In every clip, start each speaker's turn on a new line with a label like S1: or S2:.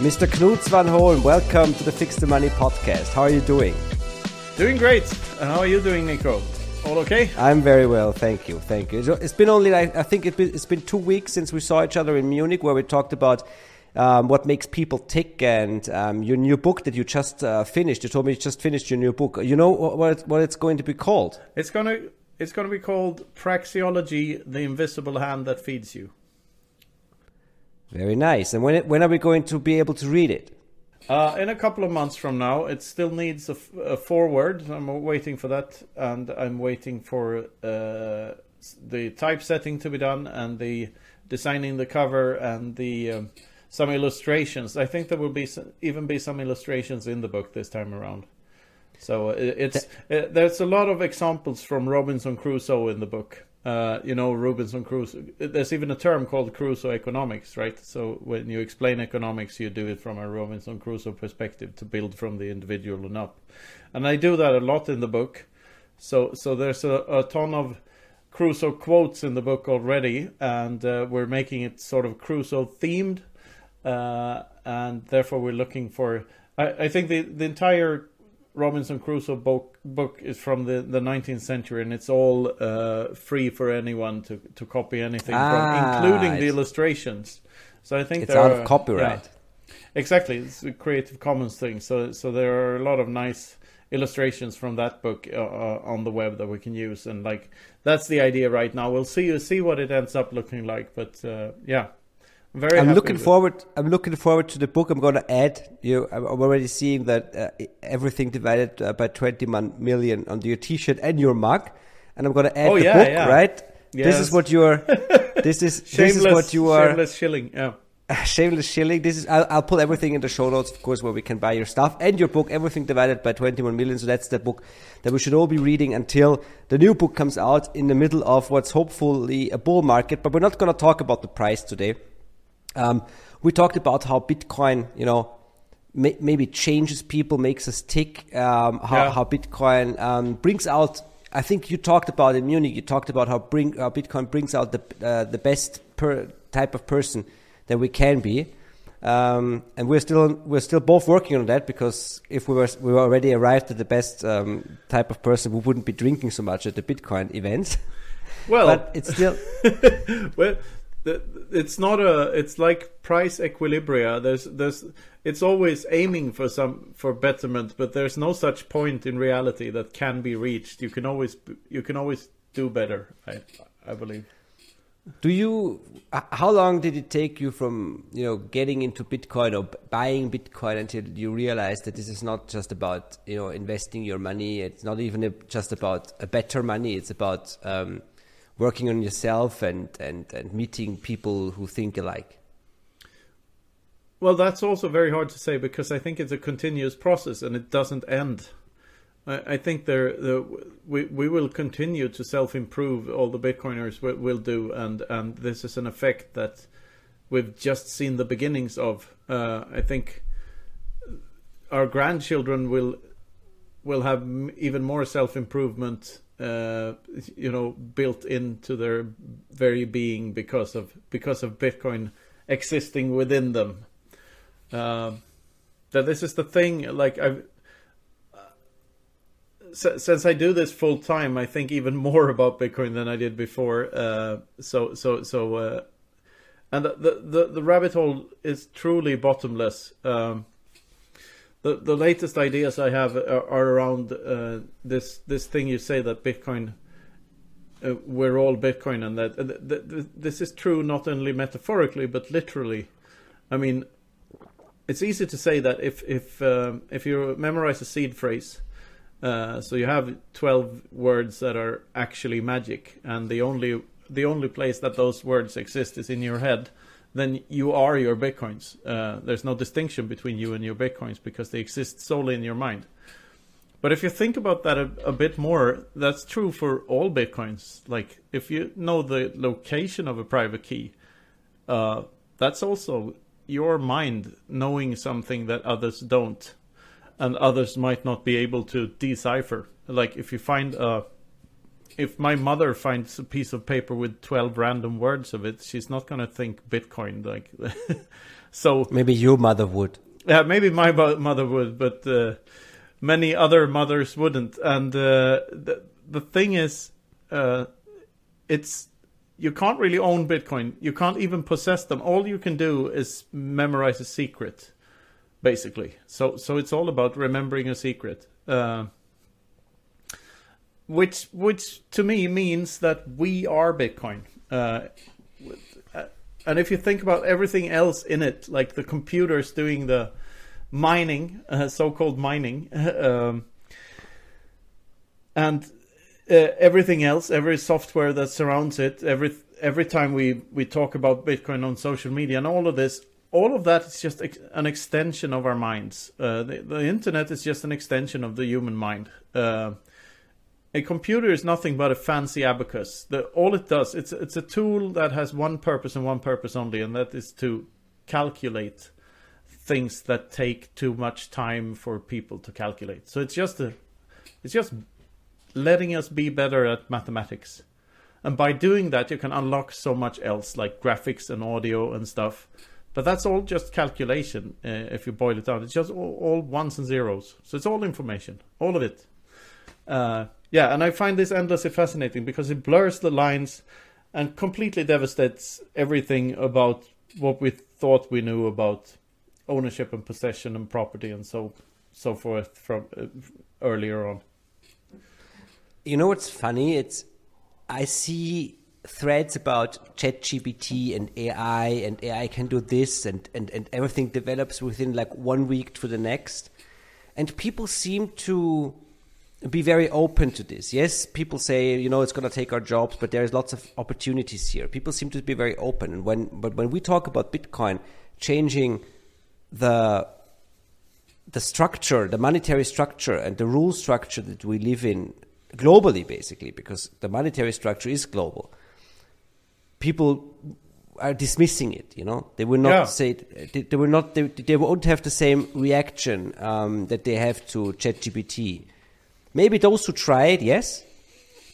S1: Mr. Knut Svanholm, welcome to the Fix the Money podcast. How are you doing?
S2: Doing great. And how are you doing, Niko? All okay?
S1: I'm very well, thank you, thank you. It's been only, I think it's been two weeks since we saw each other in Munich, where we talked about um, what makes people tick and um, your new book that you just uh, finished. You told me you just finished your new book. You know what, what it's going to be called?
S2: It's gonna it's gonna be called Praxeology: The Invisible Hand That Feeds You.
S1: Very nice. And when it, when are we going to be able to read it?
S2: Uh, in a couple of months from now, it still needs a, a foreword. I'm waiting for that, and I'm waiting for uh, the typesetting to be done, and the designing the cover, and the um, some illustrations. I think there will be some, even be some illustrations in the book this time around. So it, it's it, there's a lot of examples from Robinson Crusoe in the book. Uh, you know, Robinson Crusoe. There's even a term called Crusoe economics, right? So when you explain economics, you do it from a Robinson Crusoe perspective to build from the individual and up. And I do that a lot in the book. So so there's a, a ton of Crusoe quotes in the book already, and uh, we're making it sort of Crusoe themed, uh, and therefore we're looking for. I, I think the the entire Robinson Crusoe book book is from the, the 19th century, and it's all uh, free for anyone to, to copy anything ah, from, including the illustrations. So I think
S1: it's out of copyright.
S2: Yeah, exactly, it's a Creative Commons thing. So so there are a lot of nice illustrations from that book uh, uh, on the web that we can use, and like that's the idea right now. We'll see you see what it ends up looking like, but uh, yeah, very
S1: I'm looking forward. I'm looking forward to the book. I'm going to add. You, Know, I'm already seeing that uh, everything divided uh, by 21 million on your T-shirt and your mug, and I'm going to add oh, the yeah, book. Yeah. Right. Yes. This is what you're. This is this is what you are.
S2: Shameless shilling. Yeah.
S1: shameless shilling. This is. I'll, I'll put everything in the show notes, of course, where we can buy your stuff and your book. Everything divided by 21 million. So that's the book that we should all be reading until the new book comes out in the middle of what's hopefully a bull market. But we're not going to talk about the price today um, we talked about how Bitcoin, you know, may, maybe changes people, makes us tick. Um, how, yeah. how, Bitcoin um, brings out. I think you talked about in Munich. You talked about how bring how Bitcoin brings out the uh, the best per type of person that we can be. Um, and we're still we're still both working on that because if we were we were already arrived at the best um, type of person, we wouldn't be drinking so much at the Bitcoin events.
S2: Well,
S1: but it's still
S2: well it's not a it's like price equilibria. There's there's it's always aiming for some for betterment but there's no such point in reality that can be reached. You can always you can always do better i i believe.
S1: Do you how long did it take you from you know getting into bitcoin or buying bitcoin until you realized that this is not just about you know investing your money? It's not even just about a better money. It's about um, working on yourself and, and, and meeting people who think alike?
S2: Well, that's also very hard to say because I think it's a continuous process and it doesn't end. I, think there, the, we we will continue to self improve. All the Bitcoiners will, will, do, and and this is an effect that we've just seen the beginnings of. Uh, I think our grandchildren will will have even more self improvement uh, you know built into their very being because of because of Bitcoin existing within them. Uh, that this is the thing. Like I've uh, since I do this full time, I think even more about Bitcoin than I did before. Uh, so so so, uh, and the, the the rabbit hole is truly bottomless. Um, the the latest ideas I have are, are around uh, this this thing you say that Bitcoin. Uh, we're all Bitcoin, and that uh, th- th- this is true not only metaphorically but literally. I mean, it's easy to say that if if um, if you memorize a seed phrase, uh, so you have twelve words that are actually magic, and the only the only place that those words exist is in your head then you are your bitcoins. Uh, there's no distinction between you and your bitcoins because they exist solely in your mind. But if you think about that a, a, bit more, that's true for all bitcoins. Like if you know the location of a private key, uh, that's also your mind knowing something that others don't, and others might not be able to decipher. Like if you find a if my mother finds a piece of paper with 12 random words of it, she's not going to think Bitcoin. Like, so
S1: maybe your mother would.
S2: Yeah, maybe my mother would, but uh, many other mothers wouldn't. And uh, the the thing is, uh, it's you can't really own Bitcoin. You can't even possess them. All you can do is memorize a secret, basically. So so it's all about remembering a secret. Uh, which which to me means that we are Bitcoin. Uh, and if you think about everything else in it, like the computers doing the mining, uh, so-called mining, um, and uh, everything else, every software that surrounds it, every every time we we talk about Bitcoin on social media and all of this, all of that is just ex- an extension of our minds. Uh, the, the, internet is just an extension of the human mind. Uh, a computer is nothing but a fancy abacus. The, all it does, it's it's a tool that has one purpose and one purpose only, and that is to calculate things that take too much time for people to calculate. So it's just a, it's just letting us be better at mathematics, and by doing that, you can unlock so much else, like graphics and audio and stuff. But that's all just calculation. Uh, if you boil it down, it's just all, all, ones and zeros. So it's all information, all of it. Uh, yeah, and I find this endlessly fascinating because it blurs the lines and completely devastates everything about what we thought we knew about ownership and possession and property and so so forth from uh, earlier on.
S1: You know what's funny? It's I see threads about ChatGPT and AI and AI can do this and, and, and everything develops within like one week to the next. And people seem to be very open to this. Yes, people say, you know, it's going to take our jobs, but there's lots of opportunities here. People seem to be very open. And when, but when we talk about Bitcoin changing the the structure, the monetary structure, and the rule structure that we live in globally, basically, because the monetary structure is global. People are dismissing it. You know, they will not yeah. say they, they will not. They, they won't have the same reaction um, that they have to ChatGPT Maybe those who try it, yes,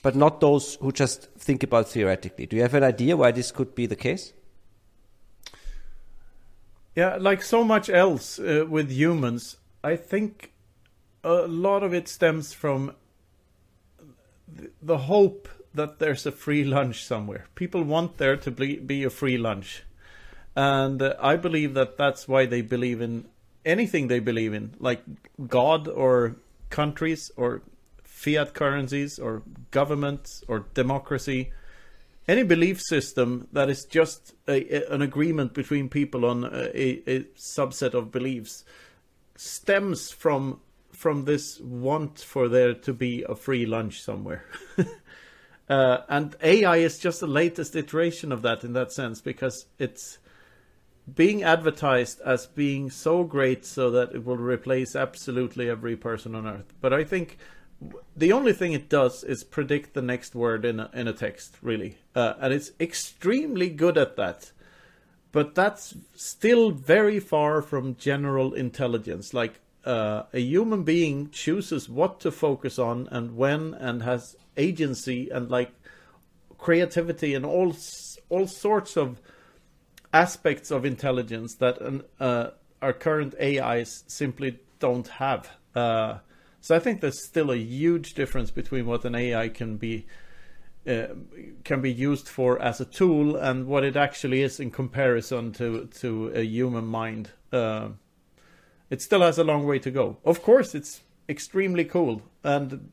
S1: but not those who just think about theoretically. Do you have an idea why this could be the case?
S2: Yeah, like so much else uh, with humans, I think a lot of it stems from the hope that there's a free lunch somewhere. People want there to be, a free lunch. And uh, I believe that that's why they believe in anything they believe in, like God or countries or fiat currencies or governments or democracy, any belief system that is just a, a, an agreement between people on a, a, subset of beliefs stems from from this want for there to be a free lunch somewhere. uh, and AI is just the latest iteration of that in that sense because it's being advertised as being so great so that it will replace absolutely every person on earth. But I think the only thing it does is predict the next word in a, in a text, really. Uh, and it's extremely good at that. But that's still very far from general intelligence. Like uh, a human being chooses what to focus on and when and has agency and like creativity and all all sorts of aspects of intelligence that uh, our current AIs simply don't have. Uh, so I think there's still a huge difference between what an AI can be uh, can be used for as a tool and what it actually is in comparison to to a human mind. Uh, it still has a long way to go. Of course, it's extremely cool, and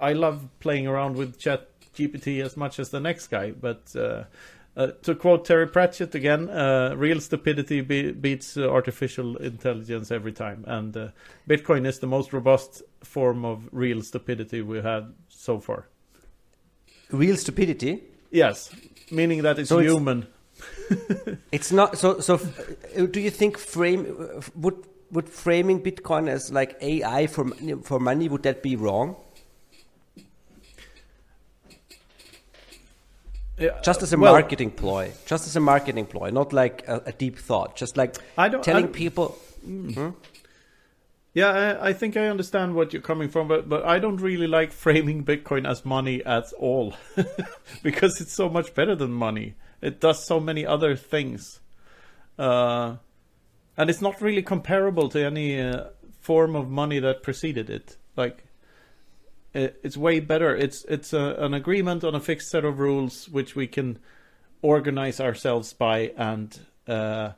S2: I love playing around with Chat GPT as much as the next guy, but uh, to quote Terry Pratchett again, uh, real stupidity be- beats uh, artificial intelligence every time. And uh, Bitcoin is the most robust form of real stupidity we had so far.
S1: Real stupidity?
S2: Yes, meaning that it's so human.
S1: It's, it's not so. So, uh, do you think frame would would framing Bitcoin as like AI for for money would that be wrong? Yeah, just as a well, marketing ploy, just as a marketing ploy, not like a, a deep thought, just like I don't, telling people. Mm.
S2: Hmm? Yeah, I, I, think I understand what you're coming from, but but I don't really like framing Bitcoin as money at all, because it's so much better than money. It does so many other things, uh, and it's not really comparable to any uh, form of money that preceded it. Like, it, it's way better. It's it's a, an agreement on a fixed set of rules which we can organize ourselves by and. Uh,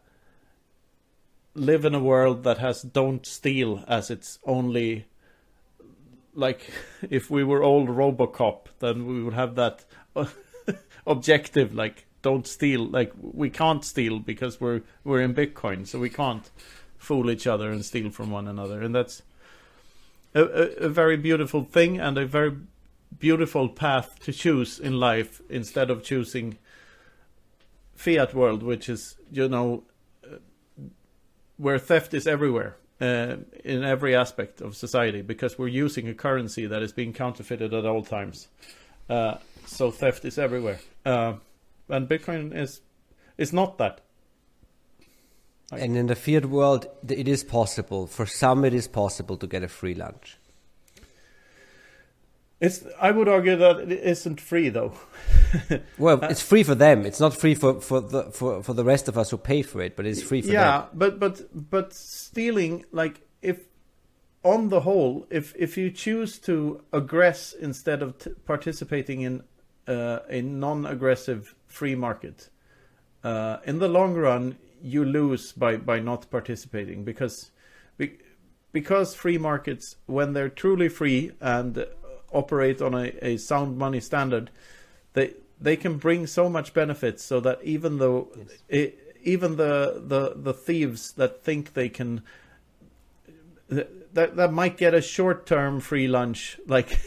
S2: live in a world that has don't steal as its only like if we were old robocop then we would have that objective like don't steal like we can't steal because we're we're in bitcoin so we can't fool each other and steal from one another and that's a, a, very beautiful thing and a very beautiful path to choose in life instead of choosing fiat world which is you know where theft is everywhere uh, in every aspect of society because we're using a currency that is being counterfeited at all times. Uh, so theft is everywhere, uh, and Bitcoin is is not that.
S1: And in the fiat world, it is possible. For some, it is possible to get a free lunch.
S2: It's. I would argue that it isn't free though.
S1: well, it's free for them. It's not free for for the for, for the rest of us who pay for it, but it's free for
S2: yeah,
S1: them.
S2: Yeah, but but but stealing like if on the whole, if if you choose to aggress instead of t- participating in uh, a non-aggressive free market, uh, in the long run you lose by by not participating because because free markets when they're truly free and operate on a, a sound money standard, they they can bring so much benefits so that even though yes. it, even the, the the thieves that think they can that that might get a short term free lunch like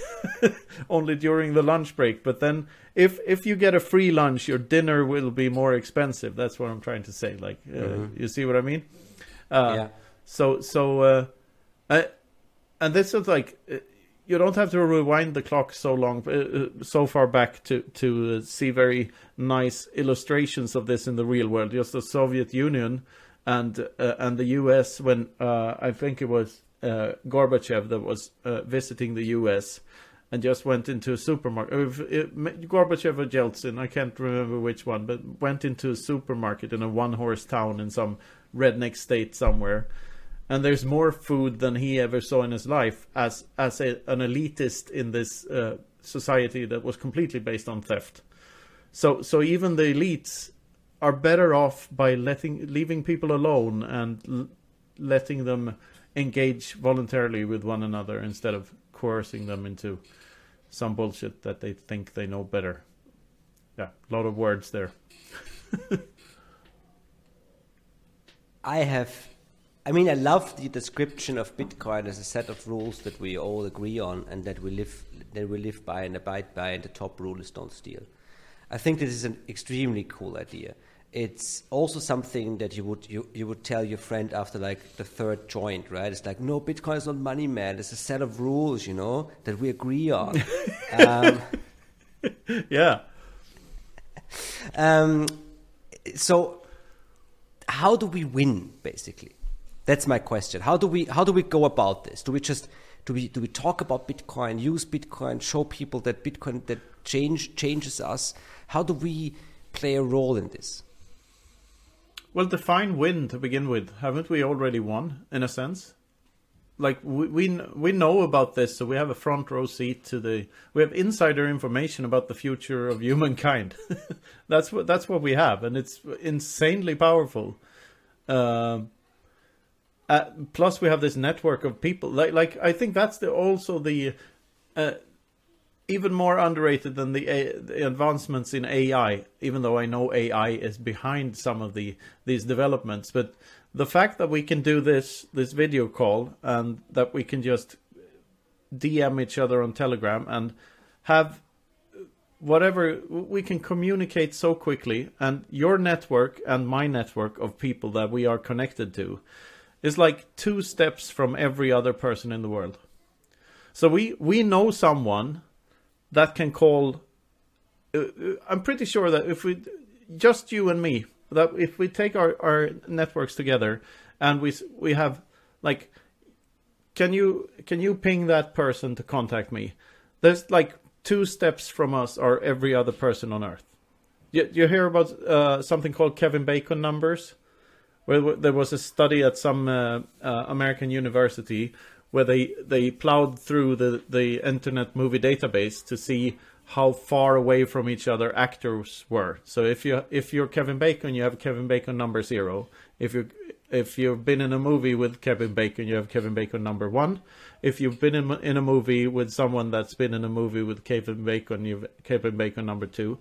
S2: only during the lunch break but then if if you get a free lunch your dinner will be more expensive that's what i'm trying to say like uh, mm-hmm. you see what i mean uh, yeah so so uh, I, and this is like you don't have to rewind the clock so long, uh, uh, so far back to to uh, see very nice illustrations of this in the real world. Just the Soviet Union and uh, and the U.S. when uh, I think it was uh, Gorbachev that was visiting the U.S. and just went into a supermarket. Gorbachev or Yeltsin, I can't remember which one, but went into a supermarket in a one-horse town in some redneck state somewhere and there's more food than he ever saw in his life as as a, an elitist in this uh, society that was completely based on theft. So so even the elites are better off by letting leaving people alone and l- letting them engage voluntarily with one another instead of coercing them into some bullshit that they think they know better. Yeah, a lot of words there.
S1: I have I mean, I love the description of Bitcoin as a set of rules that we all agree on and that we live that we live by and abide by, and the top rule is don't steal. I think this is an extremely cool idea. It's also something that you would you, you would tell your friend after like the third joint, right? It's like, no, Bitcoin is not money, man. It's a set of rules, you know, that we agree on. um,
S2: yeah.
S1: Um, so, how do we win, basically? That's my question. How do we how do we go about this? Do we just do we do we talk about Bitcoin, use Bitcoin, show people that Bitcoin that change changes us? How do we play a role in this?
S2: Well, define win to begin with. Haven't we already won in a sense? Like we, we we know about this, so we have a front row seat to the. We have insider information about the future of humankind. that's what that's what we have, and it's insanely powerful. Uh, uh, plus, we have this network of people. Like, like I think that's the also the uh, even more underrated than the, uh, the, advancements in AI. Even though I know AI is behind some of the these developments, but the fact that we can do this this video call and that we can just DM each other on Telegram and have whatever we can communicate so quickly and your network and my network of people that we are connected to is like two steps from every other person in the world. So we we know someone that can call. Uh, uh, I'm pretty sure that if we just you and me, that if we take our, our networks together and we we have like can you can you ping that person to contact me? There's like two steps from us or every other person on earth. You, you hear about uh, something called Kevin Bacon numbers, where there was a study at some uh, uh, American university where they they plowed through the the internet movie database to see how far away from each other actors were. So if you if you're Kevin Bacon, you have Kevin Bacon number zero. If you if you've been in a movie with Kevin Bacon, you have Kevin Bacon number one. If you've been in in a movie with someone that's been in a movie with Kevin Bacon, you've Kevin Bacon number two.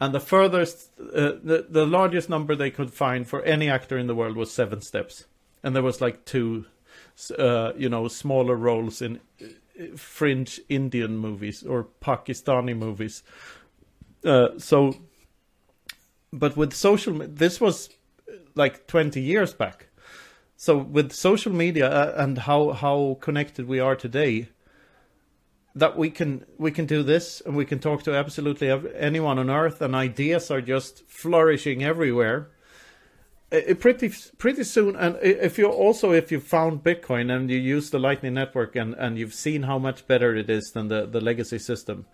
S2: And the furthest, uh, the the largest number they could find for any actor in the world was seven steps, and there was like two, uh, you know, smaller roles in fringe Indian movies or Pakistani movies. Uh, so, but with social, this was like 20 years back. So with social media uh, and how how connected we are today, that we can we can do this and we can talk to absolutely anyone on earth, and ideas are just flourishing everywhere Uh, uh, pretty pretty soon and if you also if you found bitcoin and you use the lightning network and and you've seen how much better it is than the the legacy system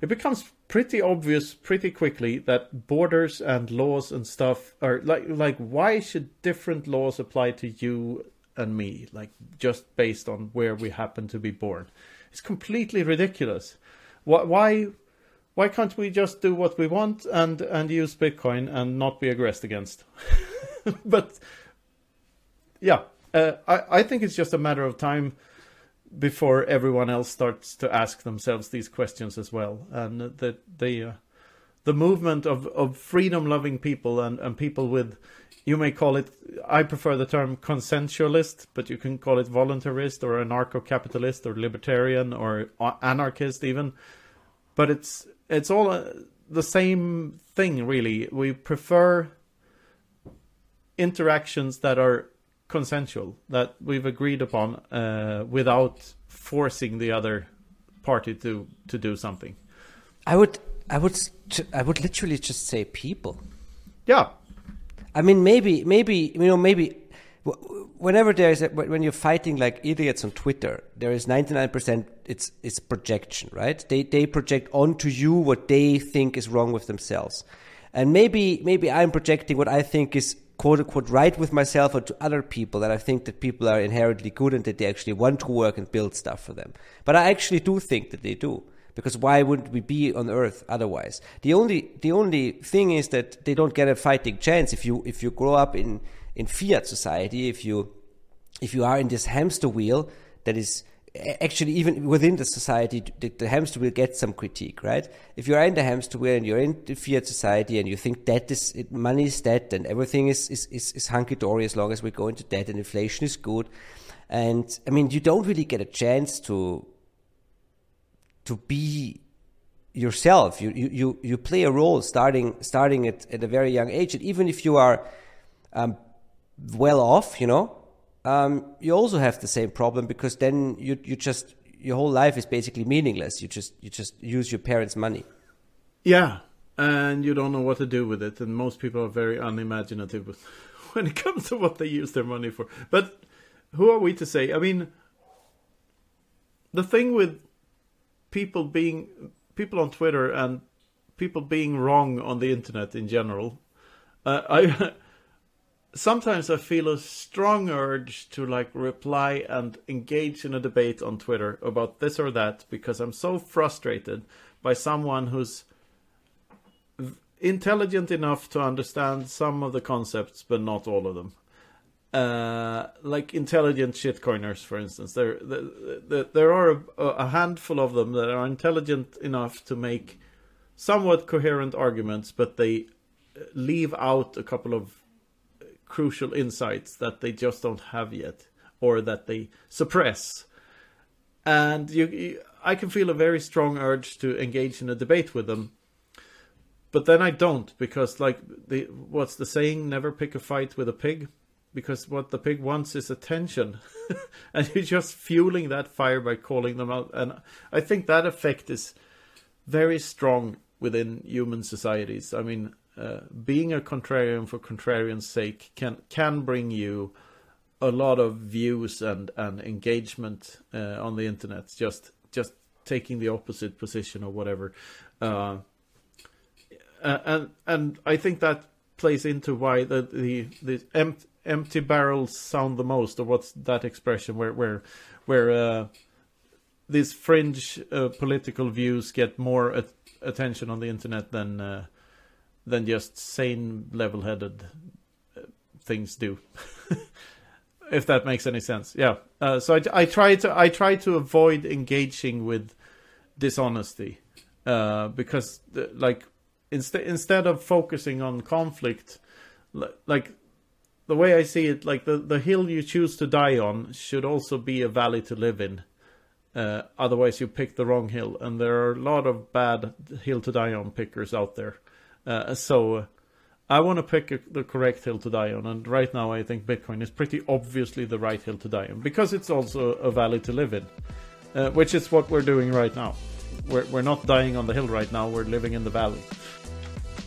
S2: it becomes pretty obvious pretty quickly that borders and laws and stuff are like like why should different laws apply to you and me like just based on where we happen to be born? It's completely ridiculous. Why why can't we just do what we want and and use bitcoin and not be aggressed against but yeah, uh, I I think it's just a matter of time before everyone else starts to ask themselves these questions as well, and that the uh, the movement of of freedom loving people and and people with you may call it i prefer the term consensualist but you can call it voluntarist or anarcho-capitalist or libertarian or anarchist even but it's it's all uh, the same thing really. We prefer interactions that are consensual that we've agreed upon uh, without forcing the other party to to do something.
S1: I would I would I would literally just say people.
S2: Yeah.
S1: I mean maybe maybe you know maybe whenever there is a, when you're fighting like idiots on Twitter, there is 99% it's it's projection, right? They they project onto you what they think is wrong with themselves. And maybe maybe I'm projecting what I think is quote unquote right with myself or to other people that I think that people are inherently good and that they actually want to work and build stuff for them. But I actually do think that they do. Because why wouldn't we be on Earth otherwise? The only the only thing is that they don't get a fighting chance if you if you grow up in, in fiat society, if you if you are in this hamster wheel that is actually even within the society the, the, hamster will get some critique right? If you're in the hamster wheel and you're in the fiat society and you think that is it, money is dead and everything is, is, is, is hunky-dory as long as we go into debt and inflation is good. And i mean you don't really get a chance to to be yourself. You you you, you play a role starting starting at, at a very young age. And even if you are um, well off you know um, you also have the same problem because then you you just your whole life is basically meaningless. You just you just use your parents' money.
S2: Yeah, and you don't know what to do with it. And most people are very unimaginative when it comes to what they use their money for. But who are we to say? I mean, the thing with people being people on Twitter and people being wrong on the internet in general, uh, I sometimes I feel a strong urge to like reply and engage in a debate on Twitter about this or that because I'm so frustrated by someone who's intelligent enough to understand some of the concepts but not all of them. Uh, like intelligent shitcoiners, for instance, there there, there are a, a handful of them that are intelligent enough to make somewhat coherent arguments, but they leave out a couple of crucial insights that they just don't have yet or that they suppress. And you, you, I can feel a very strong urge to engage in a debate with them. But then I don't because like the what's the saying never pick a fight with a pig because what the pig wants is attention. and you're just fueling that fire by calling them out and I think that effect is very strong within human societies. I mean, uh, being a contrarian for contrarian's sake can can bring you a lot of views and and engagement uh, on the internet. Just just taking the opposite position or whatever. Uh, and and I think that plays into why the the, the empty, empty barrels sound the most, or what's that expression where where where uh, these fringe uh, political views get more at- attention on the internet than uh, than just sane, level-headed uh, things do. if that makes any sense, yeah. Uh, so I, I try to I try to avoid engaging with dishonesty uh, because the, like instead instead of focusing on conflict, like the way I see it, like the the hill you choose to die on should also be a valley to live in. Uh, otherwise, you pick the wrong hill, and there are a lot of bad hill to die on pickers out there. Uh, so, uh, I want to pick a, the correct hill to die on, and right now I think Bitcoin is pretty obviously the right hill to die on because it's also a valley to live in, uh, which is what we're doing right now. We're we're not dying on the hill right now; we're living in the valley.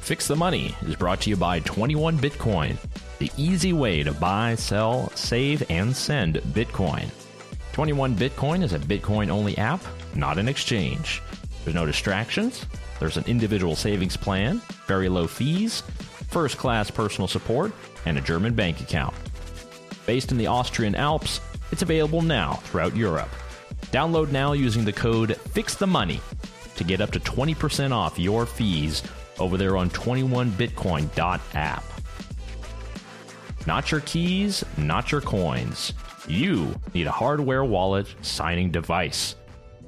S3: Fix the Money is brought to you by 21 Bitcoin, the easy way to buy, sell, save, and send Bitcoin. 21 Bitcoin is a Bitcoin only app, not an exchange. There's no distractions, there's an individual savings plan, very low fees, first class personal support, and a German bank account. Based in the Austrian Alps, it's available now throughout Europe. Download now using the code FIXTHEMONEY to get up to 20% off your fees over there on 21bitcoin.app. Not your keys, not your coins. You need a hardware wallet signing device.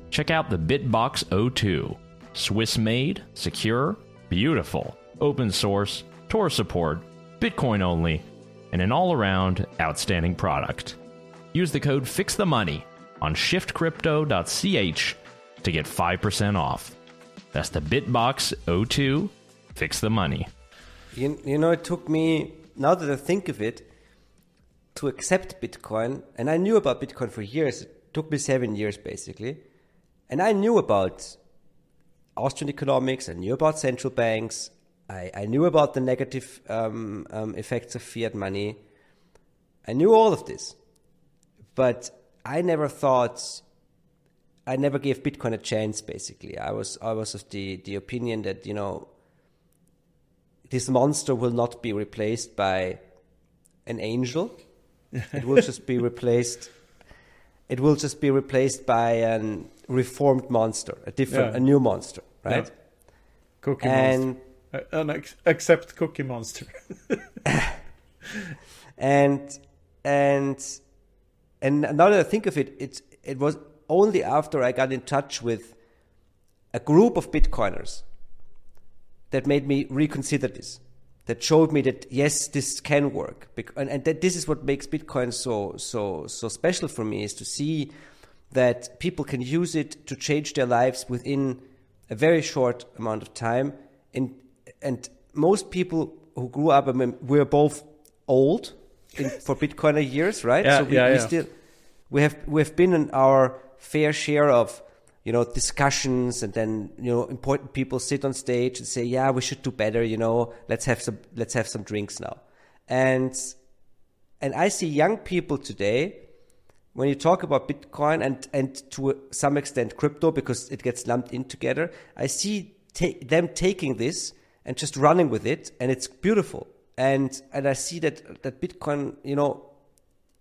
S3: Check out the Bitbox02. Swiss made, secure, beautiful, open source, Tor support, Bitcoin only, and an all around outstanding product. Use the code FIXTHEMONEY on shiftcrypto.ch to get 5% off. That's the Bitbox O2 Fix the Money.
S1: You, you know, it took me, now that I think of it, to accept Bitcoin, and I knew about Bitcoin for years. It took me seven years basically. And I knew about Austrian economics, I knew about central banks, I, I knew about the negative um, um, effects of fiat money. I knew all of this. But I never thought, I never gave Bitcoin a chance basically. I was, I was of the, the opinion that, you know, this monster will not be replaced by an angel it will just be replaced. It will just be replaced by a reformed monster, a different, yeah. a new monster, right? Yeah.
S2: Cookie and, monster. Uh, an except Cookie Monster.
S1: and and and now that I think of it, it it was only after I got in touch with a group of Bitcoiners that made me reconsider this that showed me that yes, this can work, and, and that this is what makes Bitcoin so so so special for me is to see that people can use it to change their lives within a very short amount of time, and and most people who grew up, I mean, we're both old in, for Bitcoiner years, right?
S2: Yeah, so we,
S1: yeah,
S2: we
S1: yeah. still we have we have been in our fair share of you know discussions and then you know important people sit on stage and say yeah we should do better you know let's have some let's have some drinks now. And and i see young people today when you talk about bitcoin and and to some extent crypto because it gets lumped in together i see them taking this and just running with it and it's beautiful. And and i see that that bitcoin you know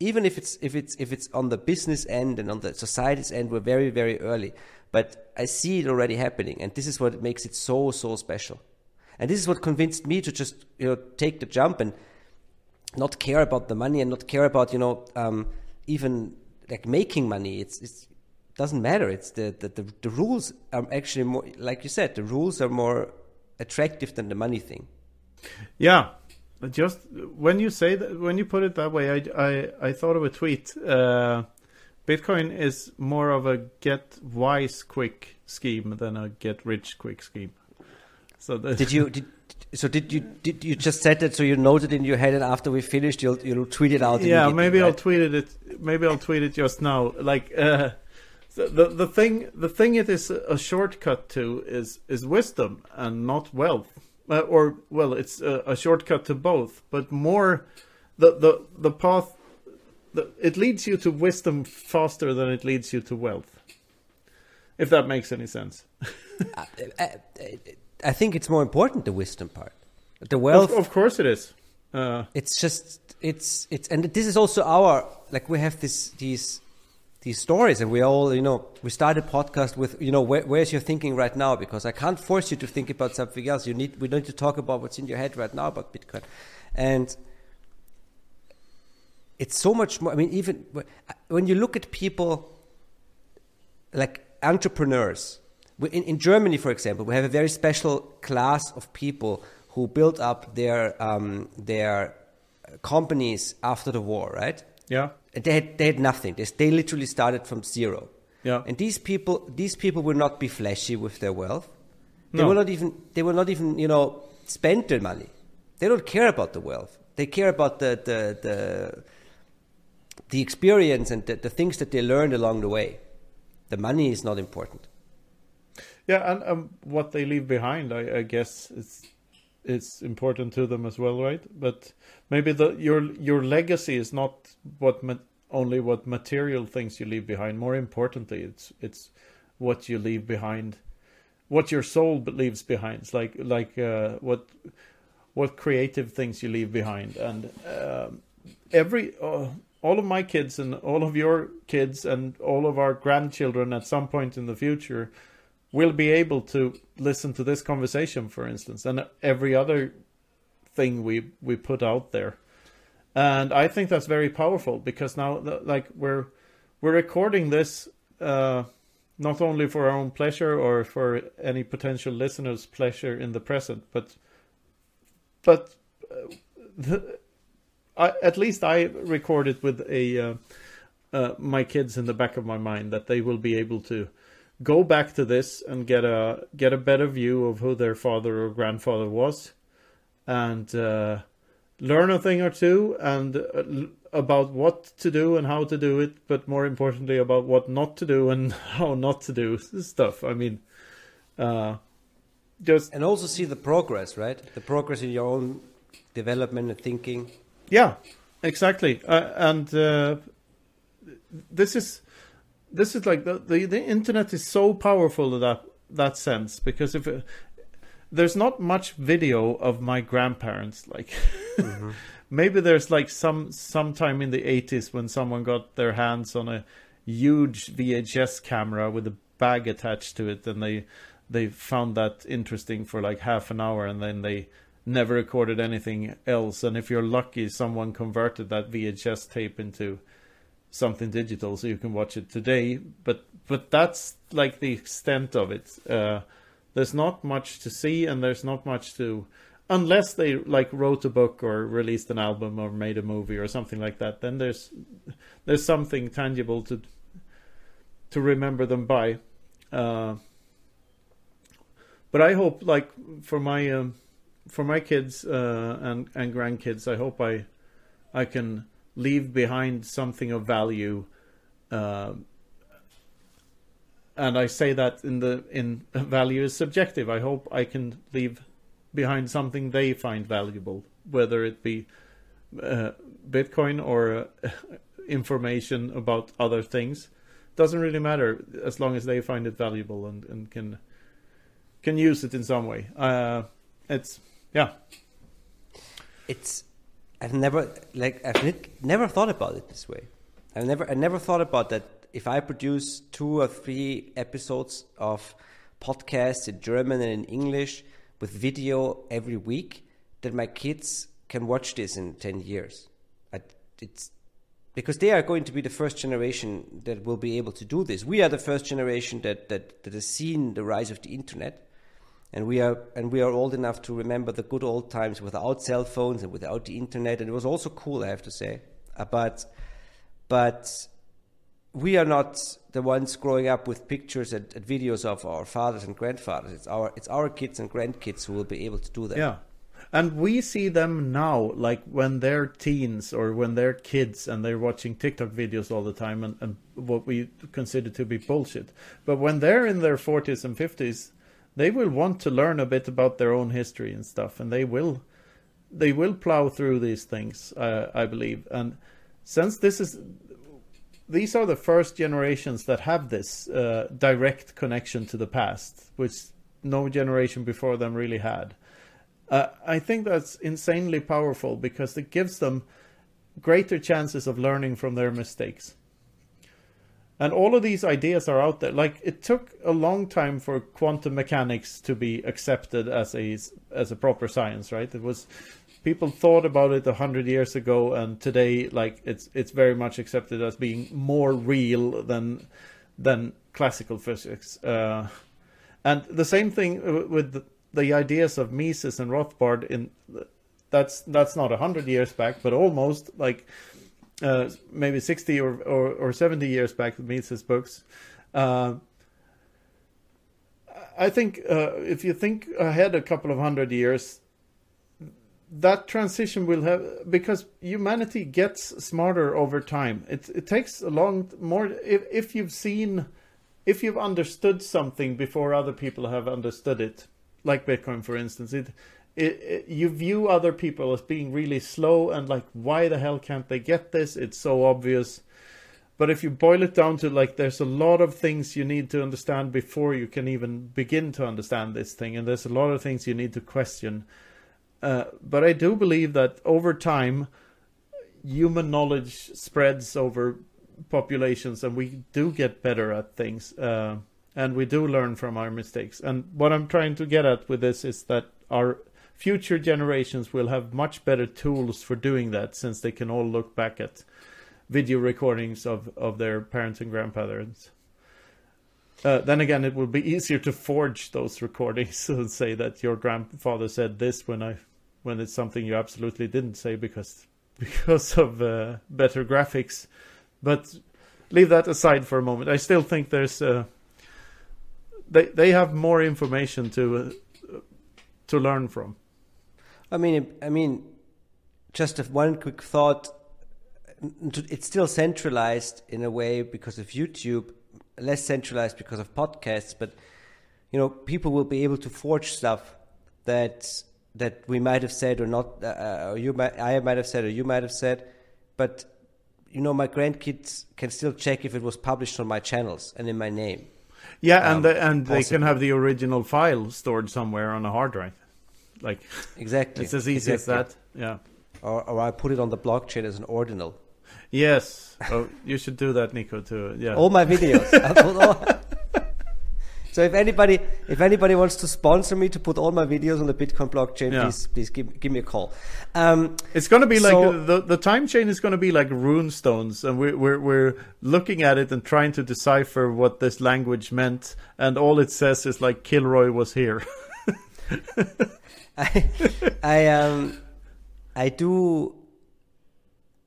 S1: even if it's if it's if it's on the business end and on the society's end, we're very very early. But I see it already happening, and this is what makes it so so special. And this is what convinced me to just you know take the jump and not care about the money and not care about you know um, even like making money. It's it's doesn't matter. It's the, the, the the rules are actually more like you said. The rules are more attractive than the money thing.
S2: Yeah, just when you say that, when you put it that way, I I, I thought of a tweet. Uh, Bitcoin is more of a get wise quick scheme than a get rich quick scheme.
S1: So the, did you did so did you did you just said that so you noted in your head and after we finished you'll you'll tweet it out
S2: yeah maybe right? i'll tweet it maybe i'll tweet it just now like uh, the the thing the thing it is a shortcut to is is wisdom and not wealth uh, or well, it's a, a, shortcut to both, but more the the the path the, it leads you to wisdom faster than it leads you to wealth. If that makes any sense.
S1: I, I, I think it's more important the wisdom part. The wealth,
S2: of, of course, it is. Uh,
S1: it's just it's it's and this is also our like we have this these these stories and we all you know we start a podcast with you know where, where's your thinking right now because i can't force you to think about something else you need we need to talk about what's in your head right now about bitcoin and it's so much more i mean even when you look at people like entrepreneurs in, in germany for example we have a very special class of people who built up their um, their companies after the war, right?
S2: Yeah.
S1: They had they had nothing. They they literally started from zero.
S2: Yeah.
S1: And these people these people will not be flashy with their wealth. They
S2: No.
S1: will not even they will not even you know spend their money. They don't care about the wealth. They care about the the the, the experience and the, the things that they learned along the way. The money is not important.
S2: Yeah, and um, what they leave behind, I, I guess, is it's important to them as well, right? But maybe the your your legacy is not what ma- only what material things you leave behind. More importantly, it's it's what you leave behind, what your soul leaves behind. It's like like uh, what what creative things you leave behind, and um, every. Uh, all of my kids and all of your kids and all of our grandchildren at some point in the future will be able to listen to this conversation, for instance, and every other thing we we put out there. And I think that's very powerful because now, like we're we're recording this uh, not only for our own pleasure or for any potential listeners' pleasure in the present, but but uh, the, I, at least I record it with a uh, uh, my kids in the back of my mind that they will be able to go back to this and get a get a better view of who their father or grandfather was, and uh, learn a thing or two and uh, about what to do and how to do it, but more importantly about what not to do and how not to do stuff. I mean, uh, just
S1: And also see the progress, right? The progress in your own development and thinking.
S2: Yeah, exactly. Uh, and uh, this is this is like the, the the internet is so powerful in that that sense because if there's not much video of my grandparents like maybe there's like some sometime in the 80s when someone got their hands on a huge VHS camera with a bag attached to it and they they found that interesting for like half an hour and then they never recorded anything else. And if you're lucky someone converted that VHS tape into something digital so you can watch it today. But but that's like the extent of it. Uh there's not much to see and there's not much to unless they like wrote a book or released an album or made a movie or something like that then there's there's something tangible to to remember them by. Uh but i hope like for my um for my kids uh and and grandkids i hope i i can leave behind something of value uh, and I say that in the in value is subjective. I hope I can leave behind something they find valuable, whether it be uh, Bitcoin or uh, information about other things. Doesn't really matter as long as they find it valuable and, and can can use it in some way. Uh, it's yeah,
S1: It's I've never like I've never thought about it this way. I've never I never thought about that. If I produce two or three episodes of podcasts in German and in English with video every week, that my kids can watch this in ten years. I, it's because they are going to be the first generation that will be able to do this. We are the first generation that that, that has seen the rise of the internet and we are and we are old enough to remember the good old times without cell phones and without the internet and it was also cool i have to say Uh, but but we are not the ones growing up with pictures and, and videos of our fathers and grandfathers it's our it's our kids and grandkids who will be able to do that
S2: Yeah. And we see them now, like when they're teens or when they're kids and they're watching TikTok videos all the time and, and what we consider to be bullshit. But when they're in their 40s and 50s, they will want to learn a bit about their own history and stuff. And they will, they will plow through these things, uh, I believe. And since this is these are the first generations that have this uh, direct connection to the past, which no generation before them really had. Uh, I think that's insanely powerful because it gives them greater chances of learning from their mistakes. And all of these ideas are out there. Like it took a long time for quantum mechanics to be accepted as a as a proper science, right? It was people thought about it a hundred years ago, and today, like it's it's very much accepted as being more real than than classical physics. Uh, and the same thing with the, the ideas of Mises and Rothbard. In that's that's not a hundred years back, but almost like uh, maybe 60 or, or, or 70 years back with Mises' books. Uh, I think uh, if you think ahead a couple of hundred years, that transition will have because humanity gets smarter over time. It it takes a long more if if you've seen if you've understood something before other people have understood it, like Bitcoin for instance, it it, it, you view other people as being really slow and like why the hell can't they get this it's so obvious but if you boil it down to like there's a lot of things you need to understand before you can even begin to understand this thing and there's a lot of things you need to question uh, but i do believe that over time human knowledge spreads over populations and we do get better at things uh, and we do learn from our mistakes and what i'm trying to get at with this is that our future generations will have much better tools for doing that since they can all look back at video recordings of, of their parents and grandparents. Uh, then again, it will be easier to forge those recordings and say that your grandfather said this when I, when it's something you absolutely didn't say because because of uh, better graphics. But leave that aside for a moment. I still think there's uh, they they have more information to uh, to learn from.
S1: I mean, I mean, just one quick thought. It's still centralized in a way because of YouTube, less centralized because of podcasts. But you know, people will be able to forge stuff that that we might have said or not, uh, uh, or you might, I might have said, or you might have said. But you know, my grandkids can still check if it was published on my channels and in my name.
S2: Yeah, um, and the, and possibly. they can have the original file stored somewhere on a hard drive. Like
S1: exactly,
S2: it's as easy
S1: exactly.
S2: as that. Yeah.
S1: Or, or I put it on the blockchain as an ordinal.
S2: Yes. Oh, you should do that, Niko. Too. Yeah.
S1: All my videos. so if anybody if anybody wants to sponsor me to put all my videos on the Bitcoin blockchain, yeah. please please give, give me a call. Um,
S2: it's going to be so, like the the time chain is going to be like rune stones, and we're we're we're looking at it and trying to decipher what this language meant, and all it says is like Kilroy was here.
S1: I, I um, I do,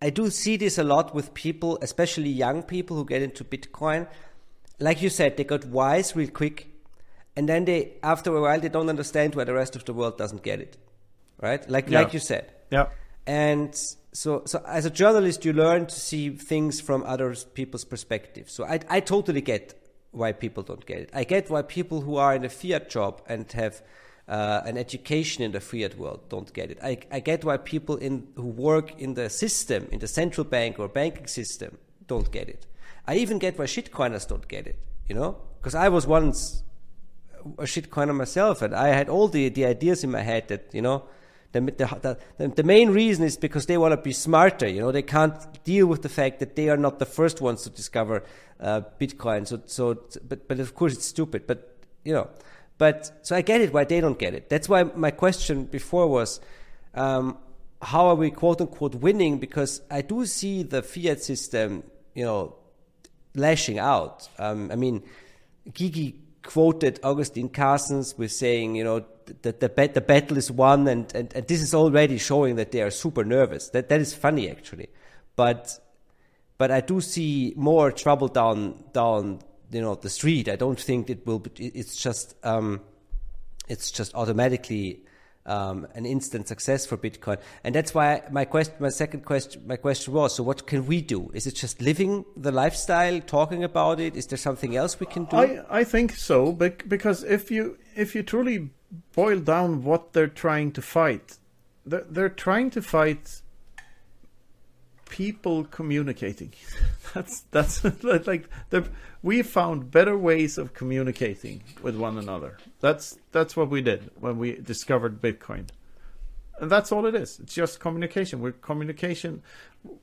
S1: I do see this a lot with people, especially young people who get into Bitcoin. Like you said, they got wise real quick, and then they, after a while, they don't understand why the rest of the world doesn't get it, right? Like, yeah. like you said.
S2: Yeah.
S1: And so, so as a journalist, you learn to see things from other people's perspective. So I, I totally get why people don't get it. I get why people who are in a fiat job and have uh, an education in the fiat world don't get it. I, I get why people in, who work in the system, in the central bank or banking system, don't get it. I even get why shitcoiners don't get it, you know? Because I was once a shitcoiner myself and I had all the, the ideas in my head that, you know, the, the, the, the main reason is because they want to be smarter, you know, they can't deal with the fact that they are not the first ones to discover uh, Bitcoin. So, so, but, but of course it's stupid, but, you know, but so I get it why they don't get it. That's why my question before was, um, how are we quote unquote winning? Because I do see the fiat system, you know, lashing out. Um, I mean, Gigi quoted Agustín Carstens with saying, you know, that the, the battle is won, and, and, and this is already showing that they are super nervous. That that is funny actually, but but I do see more trouble down down you know the street. I don't think it will. Be, it's just um, it's just automatically um, an instant success for Bitcoin, and that's why my question, my second question, my question was: so what can we do? Is it just living the lifestyle, talking about it? Is there something else we can do?
S2: I I think so, because if you if you truly boil down what they're trying to fight, they're, they're trying to fight people communicating. that's that's like the, we found better ways of communicating with one another. That's that's what we did when we discovered Bitcoin. And that's all it is. It's just communication. We're communication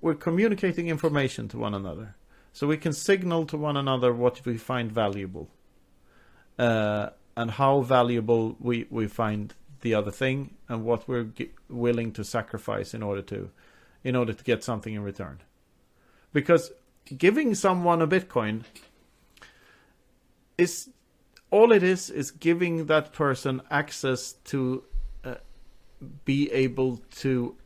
S2: we're communicating information to one another. So we can signal to one another what we find valuable. Uh, and how valuable we, we find the other thing and what we're willing to sacrifice in order to in order to get something in return. Because giving someone a Bitcoin is all it is is giving that person access to uh, be able to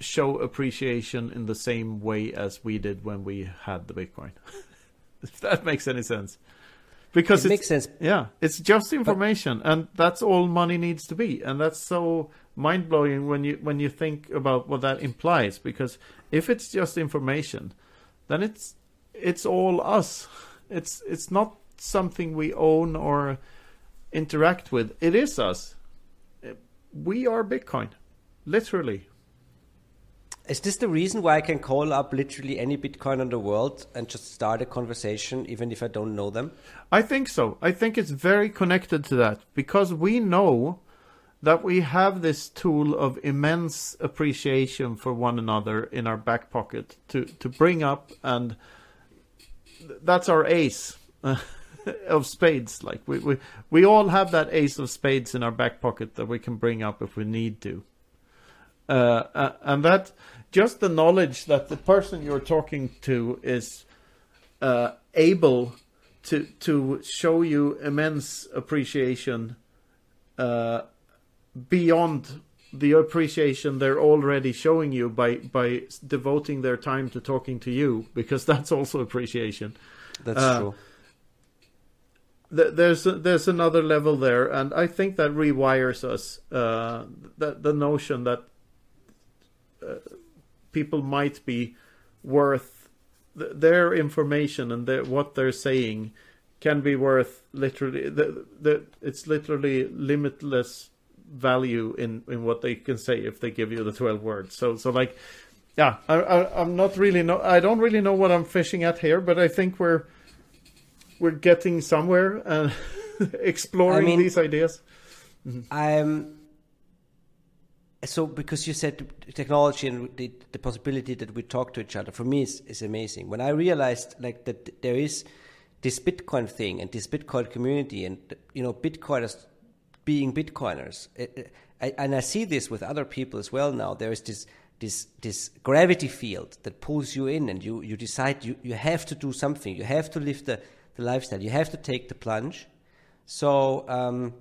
S2: show appreciation in the same way as we did when we had the Bitcoin. if that makes any sense. Because
S1: it makes sense.
S2: Yeah, it's just information, but, and that's all money needs to be, and that's so mind blowing when you when you think about what that implies. Because if it's just information, then it's it's all us. It's it's not something we own or interact with. It is us. We are Bitcoin, literally.
S1: Is this the reason why I can call up literally any Bitcoin in the world and just start a conversation, even if I don't know them?
S2: I think so. I think it's very connected to that because we know that we have this tool of immense appreciation for one another in our back pocket to, to bring up, and that's our ace. of spades like we, we we all have that ace of spades in our back pocket that we can bring up if we need to uh, uh and that just the knowledge that the person you're talking to is uh, able to to show you immense appreciation uh, beyond the appreciation they're already showing you by by devoting their time to talking to you because that's also appreciation.
S1: That's uh, true.
S2: Th- there's there's another level there, and I think that rewires us. Uh, that the notion that uh, people might be worth th- their information and their, what they're saying can be worth literally the, the, it's literally limitless value in in what they can say if they give you the 12 words so so like yeah I, I i'm not really know i don't really know what i'm fishing at here but i think we're we're getting somewhere and exploring I mean, these ideas.
S1: I'm so because you said technology and the, the possibility that we talk to each other for me is, is amazing. When i realized like that there is this bitcoin thing and this bitcoin community and you know bitcoiners being bitcoiners it, I, and i see this with other people as well now there is this this this gravity field that pulls you in and you you decide you you have to do something. You have to live the the lifestyle. You have to take the plunge. So um,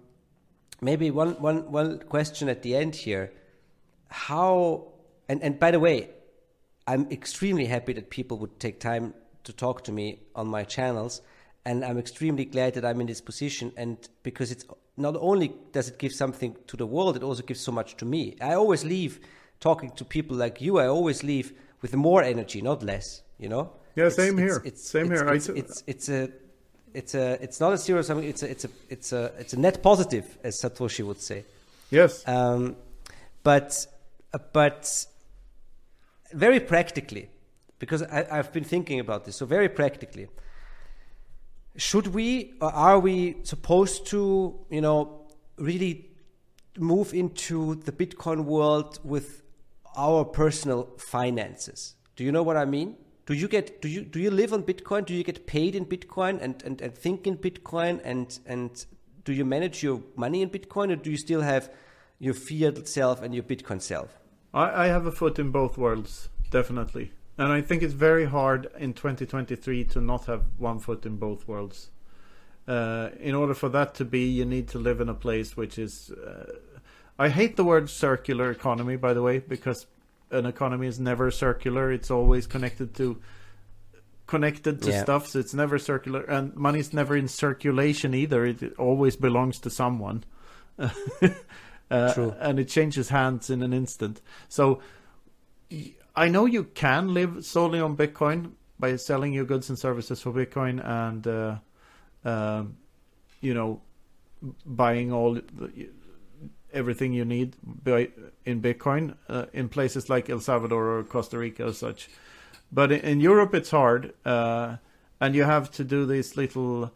S1: maybe one one one question at the end here. How and and by the way i'm extremely happy that people would take time to talk to me on my channels and i'm extremely glad that i'm in this position and because it's not only does it give something to the world it also gives so much to me. I always leave talking to people like you. I always leave with more energy not less you know?
S2: Yeah same it's, here. it's, it's same
S1: it's,
S2: here.
S1: It's, it's, it's a it's a it's not a zero sum it's a it's a it's a it's a net positive as satoshi would say
S2: yes
S1: um but but very practically, because I, have been thinking about this, so very practically, should we or are we supposed to, you know, really move into the Bitcoin world with our personal finances? Do you know what I mean? Do you get do you do you live on Bitcoin? Do you get paid in Bitcoin and, and, and think in Bitcoin and and do you manage your money in Bitcoin or do you still have your fiat self and your Bitcoin self?
S2: I, I have a foot in both worlds, definitely. And I think it's very hard in 2023 to not have one foot in both worlds. Uh, in order for that to be, you need to live in a place which is. Uh, I hate the word circular economy, by the way, because an economy is never circular. It's always connected to connected to yeah. stuff, so it's never circular. And money's never in circulation either. It always belongs to someone. uh, and it changes hands in an instant. So I know you can live solely on Bitcoin by selling your goods and services for Bitcoin and uh, uh, you know buying all the, everything you need in Bitcoin uh, in places like El Salvador or Costa Rica or such. but in, Europe it's hard, uh, and you have to do these little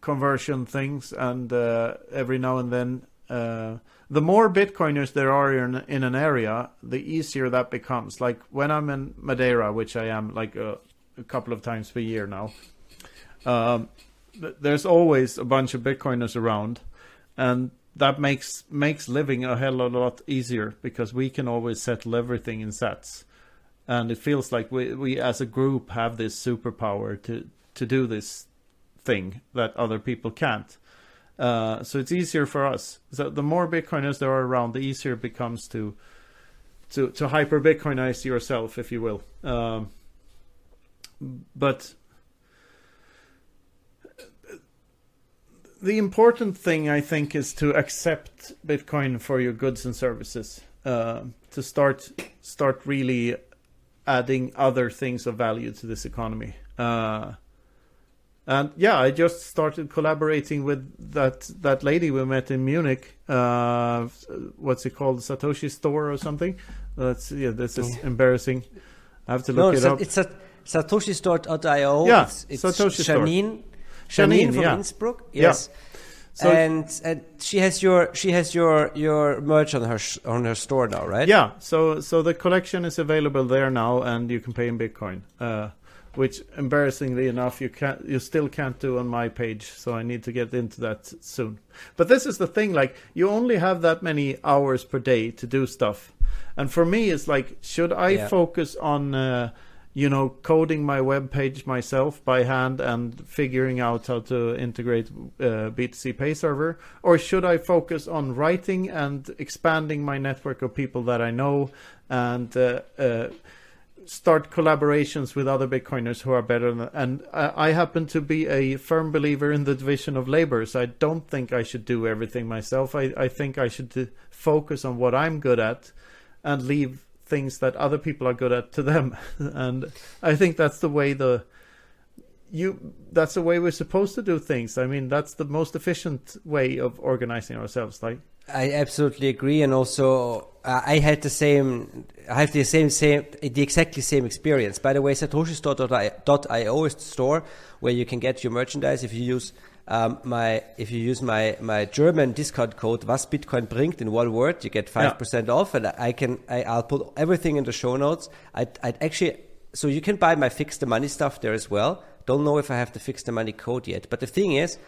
S2: conversion things, and uh, every now and then. Uh, the more Bitcoiners there are in, in an area, the easier that becomes. Like when I'm in Madeira, which I am like a, a couple of times per year now, um, there's always a bunch of Bitcoiners around, and that makes makes living a hell of a lot easier because we can always settle everything in sats, and it feels like we we as a group have this superpower to to do this thing that other people can't. Uh, so it's easier for us. So the more Bitcoiners there are around, the easier it becomes to to to hyper Bitcoinize yourself, if you will. Um, but the important thing I think is to accept Bitcoin for your goods and services. Uh, to start start really adding other things of value to this economy. Uh, and yeah, I just started collaborating with that that lady we met in Munich. Uh, what's it called? Satoshi Store or something? That's yeah. This is yeah. embarrassing. I have to look no, it up.
S1: It's a SatoshiStore.io.
S2: Yeah,
S1: it's, it's Satoshi Janine. Janine, from yeah. Innsbruck. Yes. Yeah. So and and she has your she has your your merch on her on her store now, right?
S2: Yeah. So so the collection is available there now, and you can pay in Bitcoin. Uh, which embarrassingly enough you can't you still can't do on my page so i need to get into that soon but this is the thing like you only have that many hours per day to do stuff and for me it's like should i yeah. focus on uh, you know, coding my web page myself by hand and figuring out how to integrate uh, BTC Pay Server? Or should I focus on writing and expanding my network of people that I know and uh, uh, start collaborations with other Bitcoiners who are better? Than, and I, I happen to be a firm believer in the division of labor, so I don't think I should do everything myself. I, I think I should focus on what I'm good at and leave things that other people are good at to them. And i think that's the way the you that's the way we're supposed to do things. I mean that's the most efficient way of organizing ourselves like.
S1: I absolutely agree. And also uh, i had the same i have the same same the exactly same experience. By the way satoshistore.io is the store where you can get your merchandise if you use um, my if you use my my German discount code was Bitcoin bringt in one word, you get five percent off, and I can I, I'll put everything in the show notes. I'd, I'd actually so you can buy my fix the money stuff there as well. Don't know if I have the fix the money code yet, but the thing is.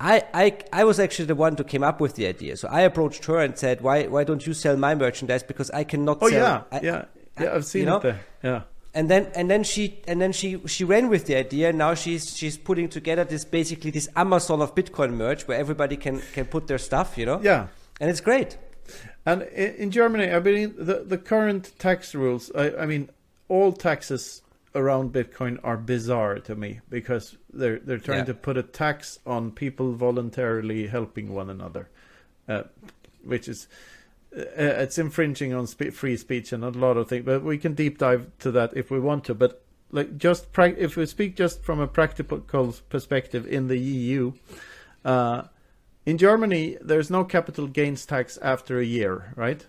S1: I, I, I was actually the one who came up with the idea. So I approached her and said, "Why why don't you sell my merchandise? Because I cannot
S2: oh,
S1: sell."
S2: yeah, I, yeah, yeah. I've seen you know? it there. Yeah
S1: and then and then she and then she she ran with the idea. Now she's she's putting together this basically this Amazon of Bitcoin merch where everybody can can put their stuff. You know.
S2: Yeah.
S1: And it's great.
S2: And in Germany, I mean the the current tax rules. I, I mean all taxes around Bitcoin are bizarre to me because they're they're trying yeah. to put a tax on people voluntarily helping one another, uh, which is uh, it's infringing on spe- free speech and a lot of things. But we can deep dive to that if we want to. But like just pra- if we speak just from a practical perspective in the EU, uh, in Germany there's no capital gains tax after a year, right?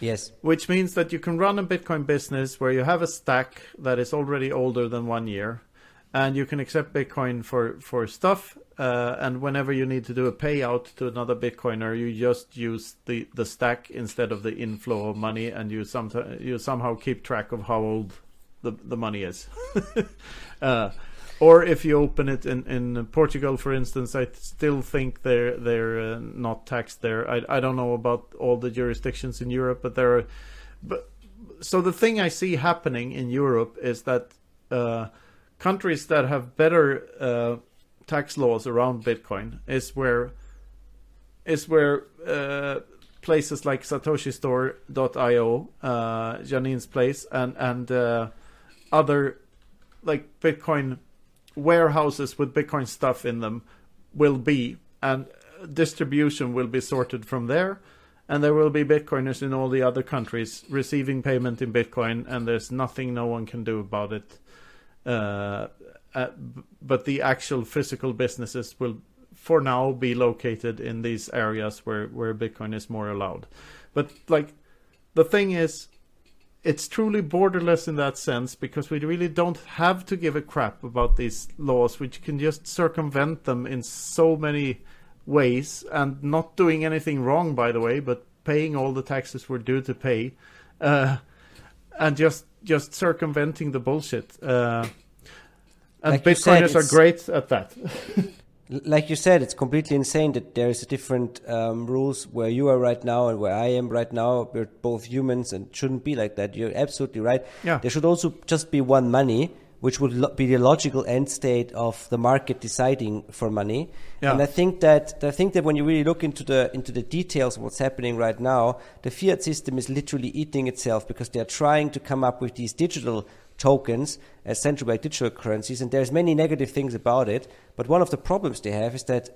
S1: Yes.
S2: Which means that you can run a Bitcoin business where you have a stack that is already older than one year, and you can accept Bitcoin for for stuff uh, and whenever you need to do a payout to another Bitcoiner, you just use the, the stack instead of the inflow of money, and you sometimes you somehow keep track of how old the the money is. uh, or if you open it in, in Portugal, for instance, I still think they're they're uh, not taxed there. I I don't know about all the jurisdictions in Europe, but there are. But so the thing I see happening in Europe is that uh, countries that have better uh, tax laws around Bitcoin is where is where uh, places like SatoshiStore.io, uh, Janine's place, and and uh, other like Bitcoin warehouses with Bitcoin stuff in them will be, and distribution will be sorted from there. And there will be Bitcoiners in all the other countries receiving payment in Bitcoin, and there's nothing no one can do about it. Uh, uh, but the actual physical businesses will, for now, be located in these areas where where Bitcoin is more allowed. But like, the thing is, it's truly borderless in that sense because we really don't have to give a crap about these laws. which can just circumvent them in so many ways and not doing anything wrong, by the way, but paying all the taxes we're due to pay, uh, and just just circumventing the bullshit. Uh, and
S1: Like
S2: Bitcoiners are great at that.
S1: like you said, it's completely insane that there is a different um, rules where you are right now and where I am right now. We're both humans and shouldn't be like that. You're absolutely right.
S2: Yeah.
S1: There should also just be one money, which would be the logical end state of the market deciding for money.
S2: Yeah.
S1: And I think that I think that when you really look into the into the details of what's happening right now, the fiat system is literally eating itself because they are trying to come up with these digital tokens as central bank digital currencies, and there's many negative things about it. But one of the problems they have is that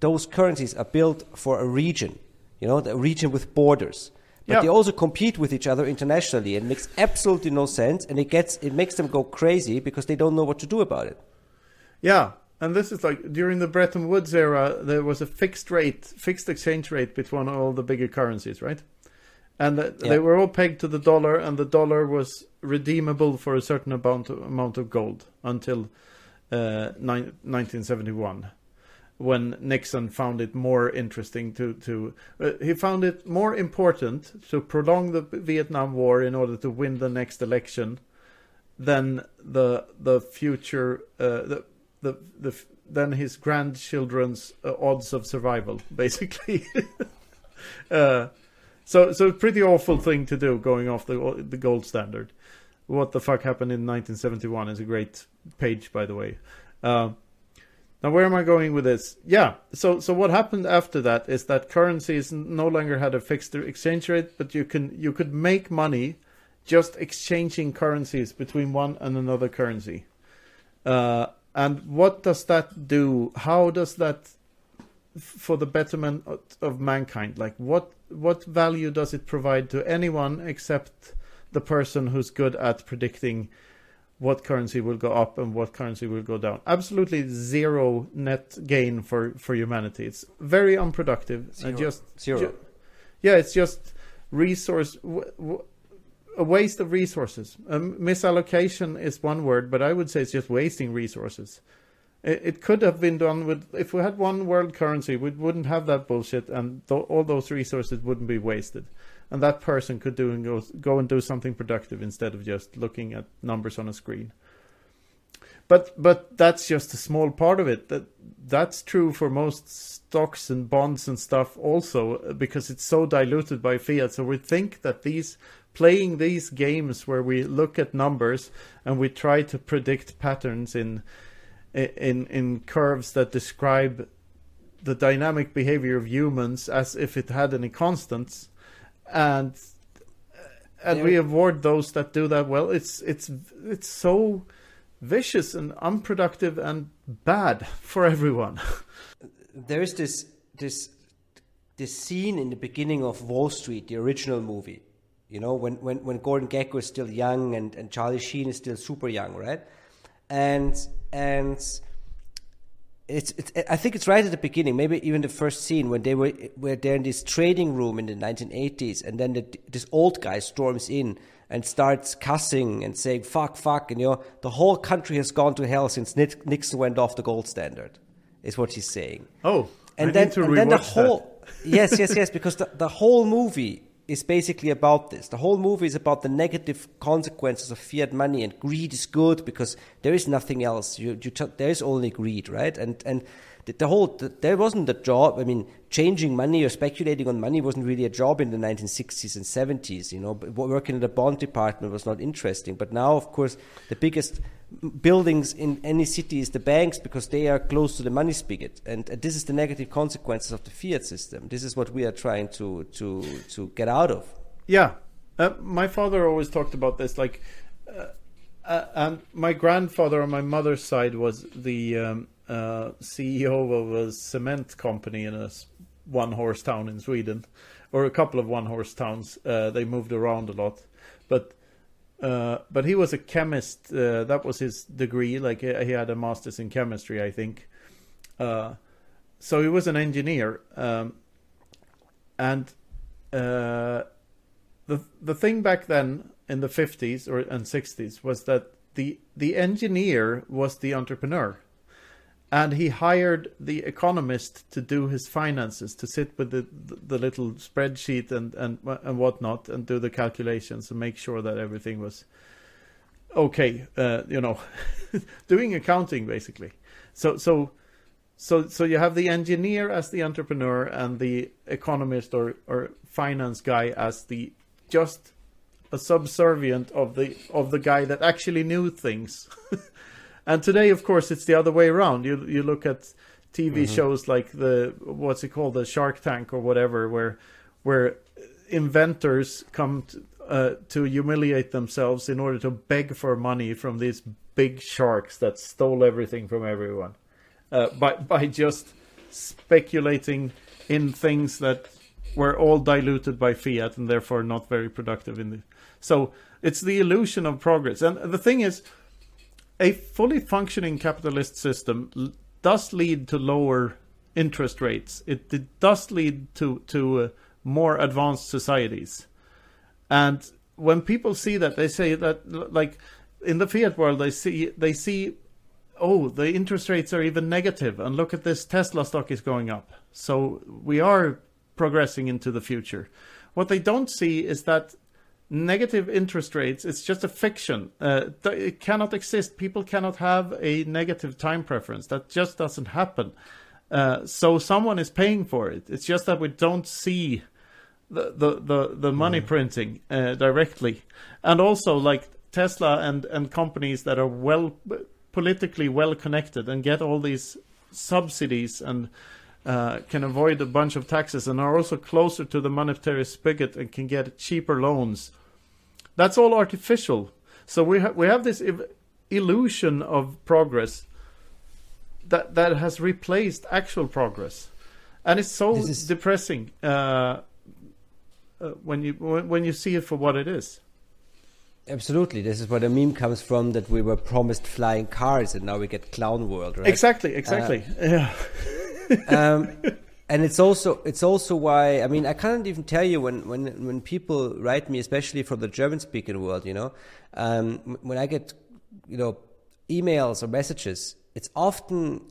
S1: those currencies are built for a region, you know, a region with borders. But
S2: Yeah.
S1: they also compete with each other internationally. It makes absolutely no sense, and it gets it makes them go crazy because they don't know what to do about it.
S2: Yeah, and this is like during the Bretton Woods era, there was a fixed rate, fixed exchange rate between all the bigger currencies, right? And
S1: Yeah.
S2: they were all pegged to the dollar, and the dollar was redeemable for a certain amount of, amount of gold until uh, nine, 1971, when Nixon found it more interesting to to uh, he found it more important to prolong the Vietnam War in order to win the next election than the the future uh, the the the than his grandchildren's uh, odds of survival basically. Uh, so so pretty awful thing to do going off the the gold standard. What the fuck happened in 1971 is a great page by the way. Uh, now where am i going with this yeah so so what happened after that is that currencies no longer had a fixed exchange rate but you can you could make money just exchanging currencies between one and another currency. Uh, and what does that do? How does that, for the betterment of, of mankind, like what what value does it provide to anyone except the person who's good at predicting what currency will go up and what currency will go down? Absolutely zero net gain for for humanity. It's very unproductive and just
S1: Zero.
S2: ju- yeah, it's just resource w- w- a waste of resources. Um, misallocation is one word, but I would say it's just wasting resources. It, it could have been done with if we had one world currency, we wouldn't have that bullshit, and th- all those resources wouldn't be wasted. And that person could do and go go and do something productive instead of just looking at numbers on a screen. But but that's just a small part of it. That that's true for most stocks and bonds and stuff also because it's so diluted by fiat. So we think that these playing these games where we look at numbers and we try to predict patterns in in in curves that describe the dynamic behavior of humans as if it had any constants and uh, and we
S1: There-
S2: avoid those that do that well it's it's it's so vicious and unproductive and bad for everyone
S1: there is this this this scene in the beginning of Wall Street, the original movie. You know, when when when Gordon Gekko is still young and and Charlie Sheen is still super young, right? And and it's, it's I think it's right at the beginning, maybe even the first scene when they were were there in this trading room in the 1980s, and then the, this old guy storms in and starts cussing and saying "fuck, fuck," and you know the whole country has gone to hell since Nixon went off the gold standard, is what he's saying.
S2: Oh
S1: and
S2: I
S1: then and then the whole yes yes yes because the, the whole movie is basically about this. The whole movie is about the negative consequences of fiat money and greed is good because there is nothing else. You, you there is only greed right? And and the, the whole the, there wasn't a job. I mean changing money or speculating on money wasn't really a job in the 1960s and 70s you know? Working in the bond department was not interesting. But now of course the biggest buildings in any city is the banks because they are close to the money spigot and, this is the negative consequences of the fiat system this is what we are trying to to to get out of
S2: Yeah, uh, my father always talked about this. Like, uh, uh, and my grandfather on my mother's side was the um, uh, CEO of a cement company in a one-horse town in Sweden, or a couple of one-horse towns. Uh, they moved around a lot, but uh, but he was a chemist. Uh, that was his degree. Like he he had a master's in chemistry, I think. Uh, so he was an engineer, um, and uh, the the thing back then in the 50s or and 60s was that the the engineer was the entrepreneur and he hired the economist to do his finances to sit with the the little spreadsheet and and and whatnot and do the calculations and make sure that everything was okay uh, you know doing accounting basically so so so so you have the engineer as the entrepreneur and the economist or or finance guy as the just a subservient of the of the guy that actually knew things. and today, of course, it's the other way around. You you look at TV mm-hmm. shows like the what's it called, the Shark Tank or whatever, where where inventors come to, uh, to humiliate themselves in order to beg for money from these big sharks that stole everything from everyone uh, by by just speculating in things that were all diluted by fiat and therefore not very productive in the so it's the illusion of progress and the thing is a fully functioning capitalist system does lead to lower interest rates. It, it does lead to to uh, more advanced societies. And when people see that they say that like in the fiat world they see they see oh the interest rates are even negative and look at this tesla stock is going up. So we are progressing into the future. What they don't see is that negative interest rates it's just a fiction. Uh, it cannot exist. People cannot have a negative time preference. That just doesn't happen. Uh, so someone is paying for it. It's just that we don't see the the the, the money mm. printing uh, directly. And also like tesla and and companies that are well politically well connected and get all these subsidies and uh, can avoid a bunch of taxes and are also closer to the monetary spigot and can get cheaper loans. That's all artificial. So we have we have this illusion of progress that that has replaced actual progress, and it's so is... depressing uh, uh, when you when you see it for what it is.
S1: Absolutely, this is where the meme comes from that we were promised flying cars and now we get clown world, right?
S2: Exactly, exactly. Uh, yeah.
S1: um, and it's also it's also why I mean I can't even tell you when when when people write me, especially from the German speaking world, you know, um, when I get you know emails or messages, it's often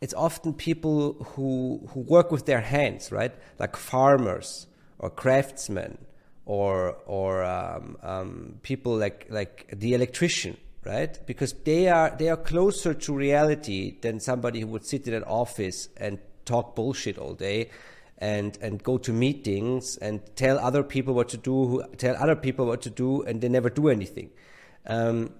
S1: it's often people who who work with their hands, right? Like farmers or craftsmen or or um, um, people like like the electrician right? Because they are they are closer to reality than somebody who would sit in an office and talk bullshit all day and and go to meetings and tell other people what to do, tell other people what to do, and they never do anything. Um,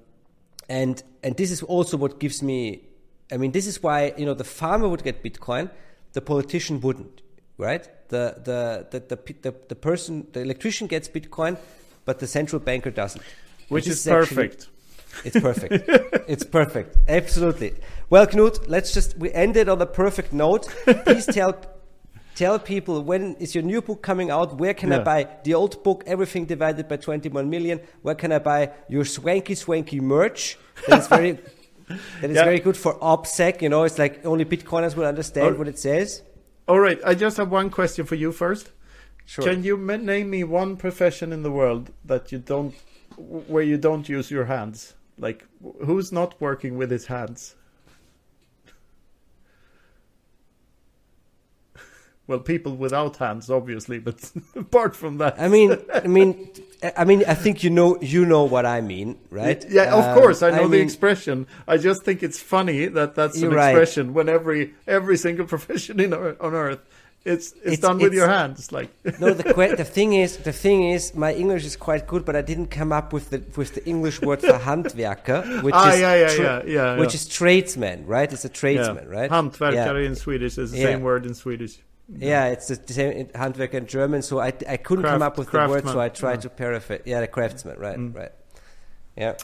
S1: and and this is also what gives me. I mean, this is why you know the farmer would get Bitcoin, the politician wouldn't, right? The the the the the, the person, the electrician gets Bitcoin, but the central banker doesn't.
S2: Which is, is perfect. Actually,
S1: it's perfect. it's perfect. Absolutely. Well, Knut, let's just we ended on a perfect note. Please tell tell people when is your new book coming out? Where can yeah. I buy the old book, Everything Divided by 21 Million? Where can I buy your swanky swanky merch? That is very that is yeah. very good for OPSEC. You know, it's like only Bitcoiners will understand oh. what it says.
S2: All right, I just have one question for you first. Sure. Can you name me one profession in the world that you don't, where you don't use your hands? Like, who's not working with his hands? well, people without hands, obviously, but apart from that,
S1: I mean, I mean, I mean, I think you know, you know what I mean, right?
S2: Yeah, of um, course, I know I the mean, expression. I just think it's funny that that's an expression right. when every every single profession in on earth it's, it's, it's done with your hands, like.
S1: no, the the thing is, the thing is, my English is quite good, but I didn't come up with the with the English word for Handwerker, which
S2: ah,
S1: is
S2: yeah, yeah, yeah, yeah,
S1: which is tradesman, right? It's a tradesman, right?
S2: Handwerker in Swedish is the same word in Swedish.
S1: Yeah, it's the same Handwerker in German. So I, I couldn't Craft, come up with the word, so I tried to paraphrase. Yeah, the craftsman, right, mm. right. Yeah.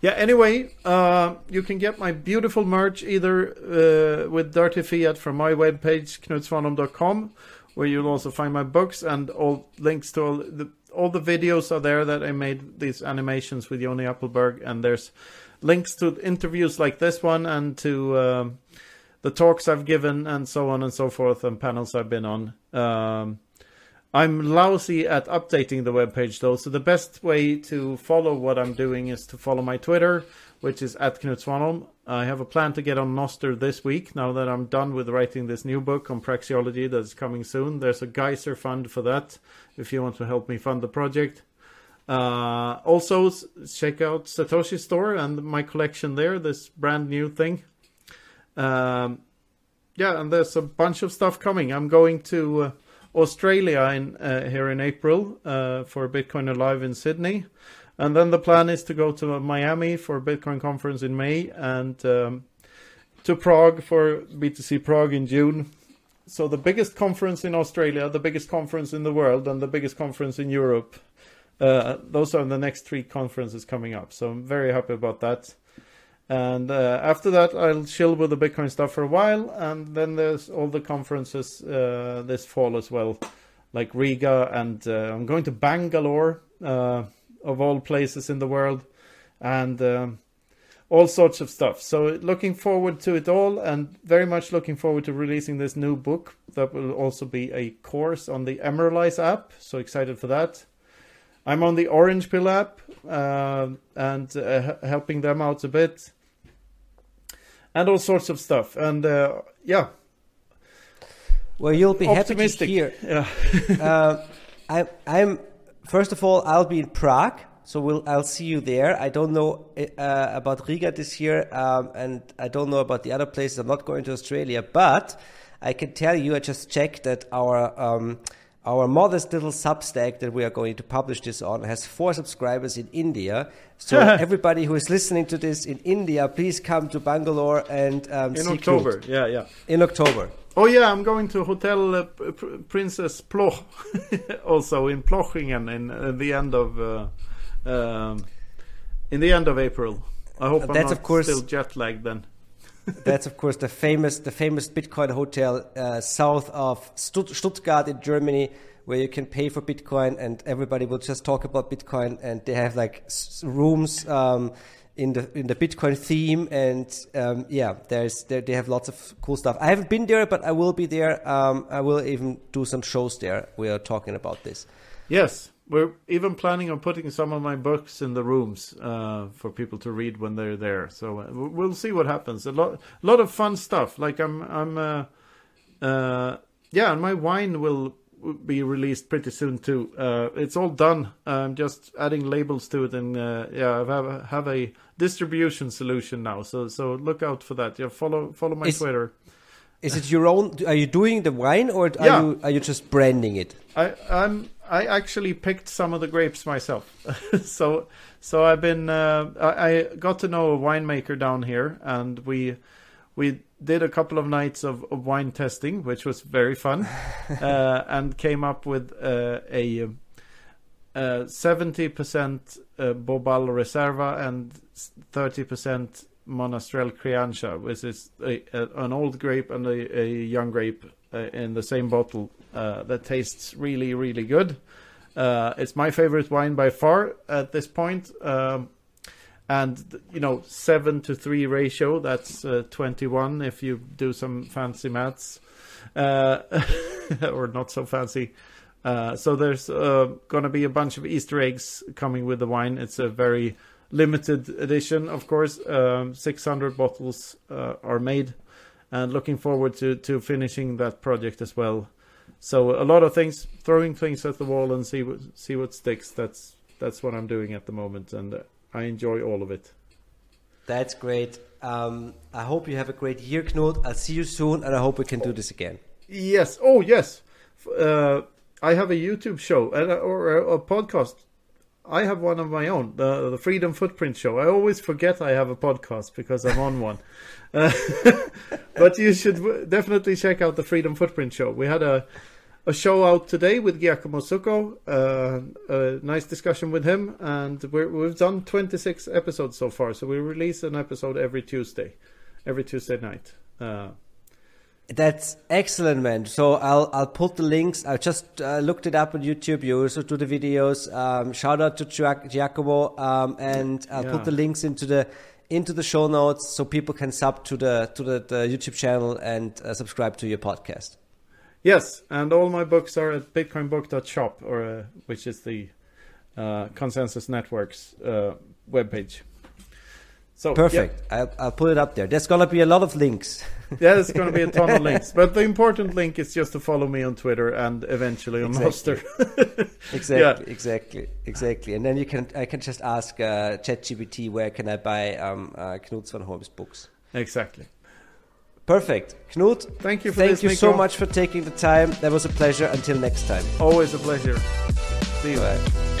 S2: Yeah. Anyway, uh, you can get my beautiful merch either uh, with Dirty Fiat from my webpage, knutsvanholm.com, where you'll also find my books and all links to all the all the videos are there that I made these animations with Yoni Appleberg, and there's links to interviews like this one and to um, the talks I've given and so on and so forth and panels I've been on. Um, I'm lousy at updating the webpage though, so the best way to follow what I'm doing is to follow my Twitter, which is at Knut Svanholm. I have a plan to get on Nostr this week now that I'm done with writing this new book on praxeology that's coming soon. There's a Geyser fund for that if you want to help me fund the project. Uh, also, check out Satoshi Store and my collection there, this brand new thing. Um, yeah, and there's a bunch of stuff coming. I'm going to. Uh, Australia in uh, here in April uh, for Bitcoin Alive in Sydney, and then the plan is to go to Miami for Bitcoin conference in May and um, to Prague for BTC Prague in June. So the biggest conference in Australia, the biggest conference in the world, and the biggest conference in Europe. Uh, those are the next three conferences coming up. So I'm very happy about that. And uh, after that, I'll chill with the Bitcoin stuff for a while, and then there's all the conferences uh, this fall as well, like Riga, and uh, I'm going to Bangalore, uh, of all places in the world, and um, all sorts of stuff. So looking forward to it all, and very much looking forward to releasing this new book that will also be a course on the Emeralise app. So excited for that. I'm on the Orange Pill app uh, and uh, helping them out a bit and all sorts of stuff. And uh, yeah.
S1: Well, you'll be
S2: Optimistic.
S1: happy to
S2: hear.
S1: Yeah. uh, I, I'm first of all, I'll be in Prague, so we'll I'll see you there. I don't know uh, about Riga this year, um, and I don't know about the other places. I'm not going to Australia, but I can tell you, I just checked that our um, our modest little Substack that we are going to publish this on has four subscribers in India. So everybody who is listening to this in India, please come to Bangalore and um,
S2: in October. Yeah, yeah.
S1: In October.
S2: Oh yeah, I'm going to Hotel uh, P- Princess Ploch, also in Plochingen in, in the end of uh, um, in the end of April. I hope uh, I'm not of course, still jet lagged then.
S1: That's of course the famous the famous Bitcoin hotel uh, south of Stutt- Stuttgart in Germany, where you can pay for Bitcoin and everybody will just talk about Bitcoin, and they have like rooms. Um, in the in the Bitcoin theme, and um, yeah, there's there, they have lots of cool stuff. I haven't been there, but I will be there. Um, I will even do some shows there. We are talking about this.
S2: Yes, we're even planning on putting some of my books in the rooms uh, for people to read when they're there. So uh, we'll see what happens. A lot, a lot of fun stuff. Like I'm, I'm, uh, uh, yeah, and my wine will be released pretty soon too. Uh, it's all done. I'm just adding labels to it, and uh, yeah, I have a, have a distribution solution now. So so look out for that. Yeah, follow follow my
S1: is,
S2: Twitter.
S1: Is it your own? Are you doing the wine, or are yeah. you are you just branding it?
S2: I I'm I actually picked some of the grapes myself. so so I've been uh, I, I, got to know a winemaker down here, and we we did a couple of nights of, of wine testing, which was very fun, uh, and came up with uh, a. Uh, seventy percent uh, Bobal Reserva and thirty percent Monastrell Crianza, which is a, a, an old grape and a, a young grape in the same bottle uh, that tastes really, really good. Uh, it's my favorite wine by far at this point. Um, and you know, seven to three ratio. That's uh, twenty-one if you do some fancy maths, uh, or not so fancy. Uh, so there's going to be a bunch of Easter eggs coming with the wine. It's a very limited edition, of course. Um, 600 bottles are made and looking forward to to finishing that project as well. So a lot of things, throwing things at the wall and see what see what sticks. That's that's what I'm doing at the moment, and I enjoy all of it.
S1: That's great. Um, I hope you have a great year, Knut. I'll see you soon, and I hope we can do this again.
S2: Yes. Oh, yes. Uh, I have a YouTube show uh, or a, a podcast I have one of my own, the the Freedom Footprint Show. I always forget I have a podcast because I'm on one. Uh, but you should definitely check out the Freedom Footprint Show. We had a a show out today with Giacomo Zucco. Uh, a nice discussion with him, and we have done 26 episodes so far. So we release an episode every Tuesday, every Tuesday night. Uh,
S1: that's excellent, man. So I'll I'll put the links. I just uh, looked it up on YouTube. You also do the videos. Um, shout out to Giacomo, um, and I'll yeah. put the links into the into the show notes so people can sub to the to the, the YouTube channel and uh, subscribe to your podcast.
S2: Yes, and all my books are at bitcoinbook.shop, or uh, which is the uh, Consensus Network's uh, webpage. So
S1: Perfect. I'll, I'll put it up there. There's gonna be a lot of links.
S2: Yeah, there's going to be a ton of links, but the important link is just to follow me on Twitter and eventually on
S1: Exactly.
S2: Nostr.
S1: exactly, exactly, exactly. And then you can I can just ask uh, ChatGPT where can I buy um, uh, Knut Svanholm's books.
S2: exactly.
S1: Perfect, Knut.
S2: Thank you for
S1: Thank you so much for taking the time. That was a pleasure. Until next time.
S2: Always a pleasure. See you.
S1: Bye.